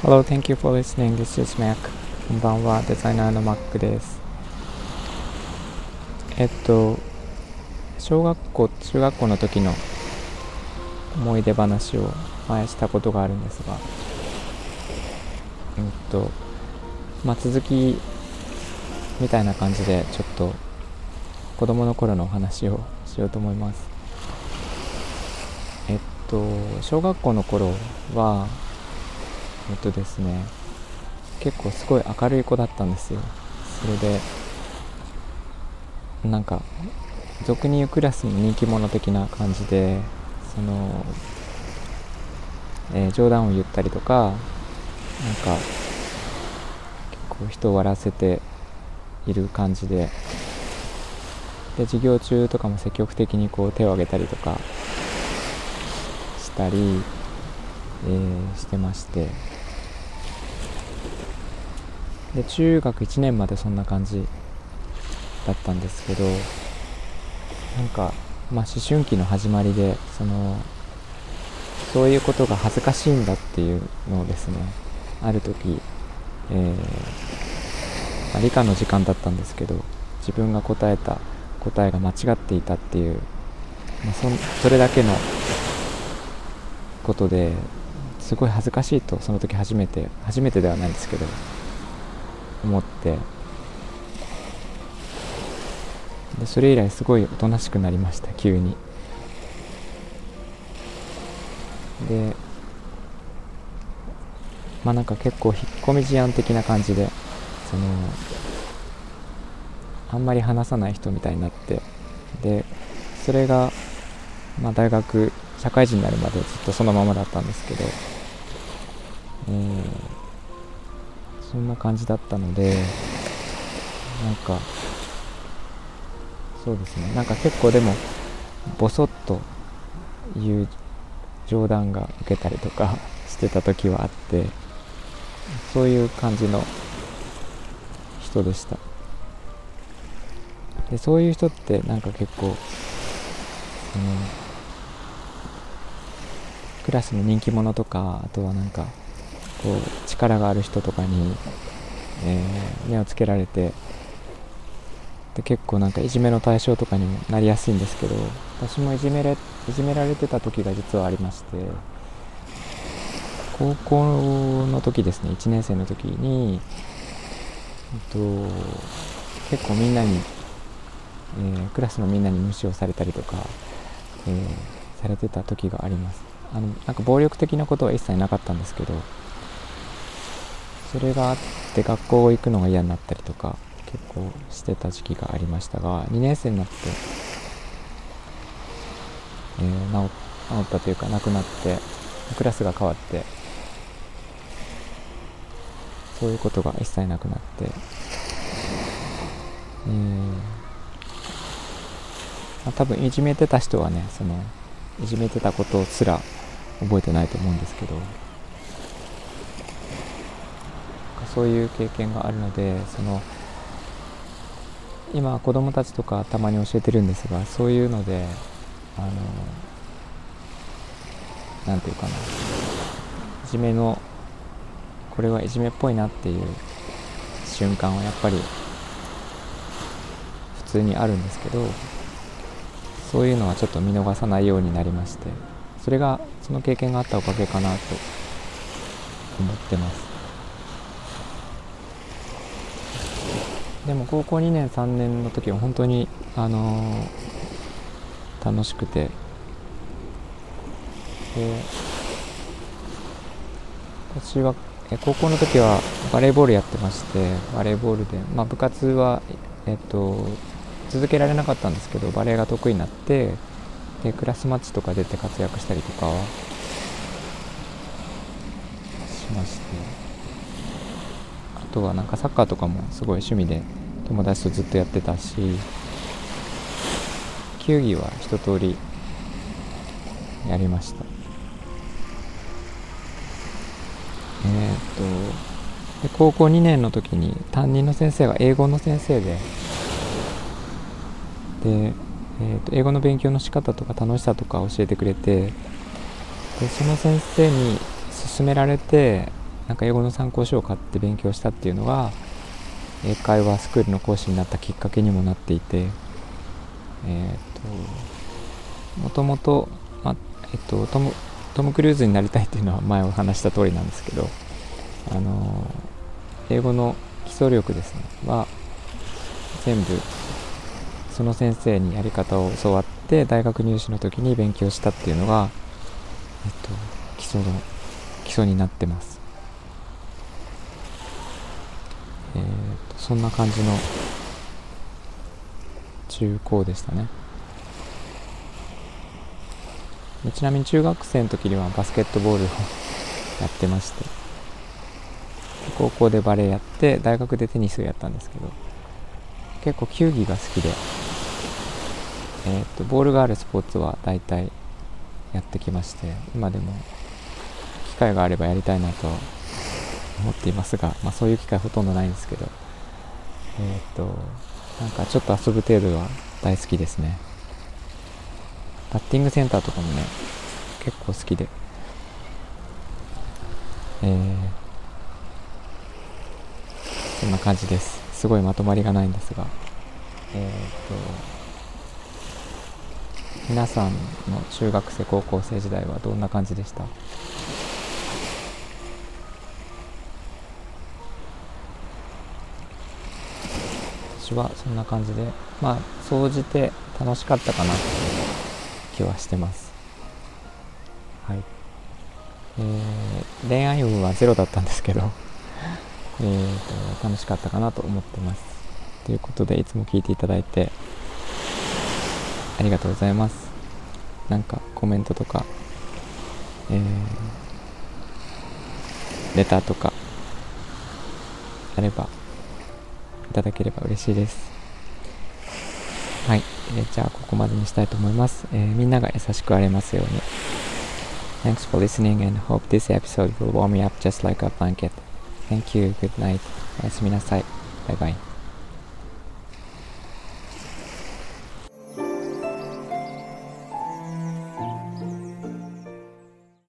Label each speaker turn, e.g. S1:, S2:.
S1: Hello, thank you for listening. This is Mac. こんばんは、デザイナーの Mac です。えっと、小学校、中学校の時の思い出話を前したことがあるんですが、えっと、まあ、続きみたいな感じで、ちょっと子供の頃のお話をしようと思います。と、小学校の頃は、えっとですね、結構すごい明るい子だったんですよ。それで、なんか、俗に言うクラスの人気者的な感じで、その、えー冗談を言ったりとか、なんか、結構人を笑わせている感じで、で、授業中とかも積極的にこう手を挙げたりとかしたり、えーしてまして、で中学1年までそんな感じだったんですけどなんか、まあ、思春期の始まりでそのそういうことが恥ずかしいんだっていうのをですねある時、えーまあ理科の時間だったんですけど自分が答えた答えが間違っていたっていう、まあ、そそれだけのことですごい恥ずかしいとその時初めて初めてではないんですけど思って。でそれ以来すごいおとなしくなりました急に。でまあなんか結構引っ込み思案的な感じでそのあんまり話さない人みたいになって。でそれが、まあ、大学社会人になるまでずっとそのままだったんですけど、えーそんな感じだったのでなんかそうですね。なんか結構でもボソッと言う冗談が受けたりとか してた時はあってそういう感じの人でした。でそういう人ってなんか結構そのクラスの人気者とかあとはなんかこう力がある人とかに、えー目をつけられてで結構なんかいじめの対象とかにもなりやすいんですけど私もいじめれいじめられてた時が実はありまして高校の時ですね1年生の時に、えっと、結構みんなに、えークラスのみんなに無視をされたりとか、えーされてた時があります。あのなんか暴力的なことは一切なかったんですけどそれがあって学校行くのが嫌になったりとか結構してた時期がありましたが2年生になって、えー治治ったというかなくなってクラスが変わってそういうことが一切なくなって、えーまあ、多分いじめてた人はねそのいじめてたことすら覚えてないと思うんですけど。そういう経験があるのでその今子供たちとかたまに教えてるんですがそういうのであのなんていうかな。いじめのこれはいじめっぽいなっていう瞬間はやっぱり普通にあるんですけどそういうのはちょっと見逃さないようになりまして。それがその経験があったおかげかなと思ってます。でも高校2年3年の時は本当にあのー楽しくて。で私は高校の時はバレーボールやってましてバレーボールで、まあ、部活は、えっと、続けられなかったんですけどバレーが得意になってでクラスマッチとか出て活躍したりとかしまして。あとはなんかサッカーとかもすごい趣味で友達とずっとやってたし球技は一通りやりました。えーっとで高校2年の時に担任の先生が英語の先生でで、えーと、英語の勉強の仕方とか楽しさとか教えてくれてでその先生に勧められてなんか英語の参考書を買って勉強したっていうのが英会話スクールの講師になったきっかけにもなっていてえっ、ー、ともともと、まえっ、とトムトム・クルーズになりたいっていうのは前お話した通りなんですけどあの英語の基礎力ですねは全部その先生にやり方を教わって大学入試の時に勉強したっていうのが、えっと、基礎の基礎になってます。えー、っとそんな感じの中高でしたね。ちなみに中学生の時にはバスケットボールをやってまして高校でバレエやって大学でテニスをやったんですけど結構球技が好きでえーと、ボールがあるスポーツは大体やってきまして今でも機会があればやりたいなと思っていますが、まあ、そういう機会ほとんどないんですけどえっ、ー、となんかちょっと遊ぶ程度は大好きですね。バッティングセンターとかもね結構好きで。えー、そんな感じです。すごいまとまりがないんですが。えっ、ー、と皆さんの中学生高校生時代はどんな感じでした？私はそんな感じでまあ総じて楽しかったかなっていう気はしてます。はい。えー、恋愛運はゼロだったんですけど えーと楽しかったかなと思ってます。ということでいつも聞いていただいてありがとうございますなんかコメントとか、えー、レターとかあればいただければ嬉しいですはい、えー、じゃあここまでにしたいと思います、えー、みんなが優しくありますように Thanks for listening and hope this episode will warm me up just like a blanket. Thank you. Good night. おやすみなさい。バイバイ。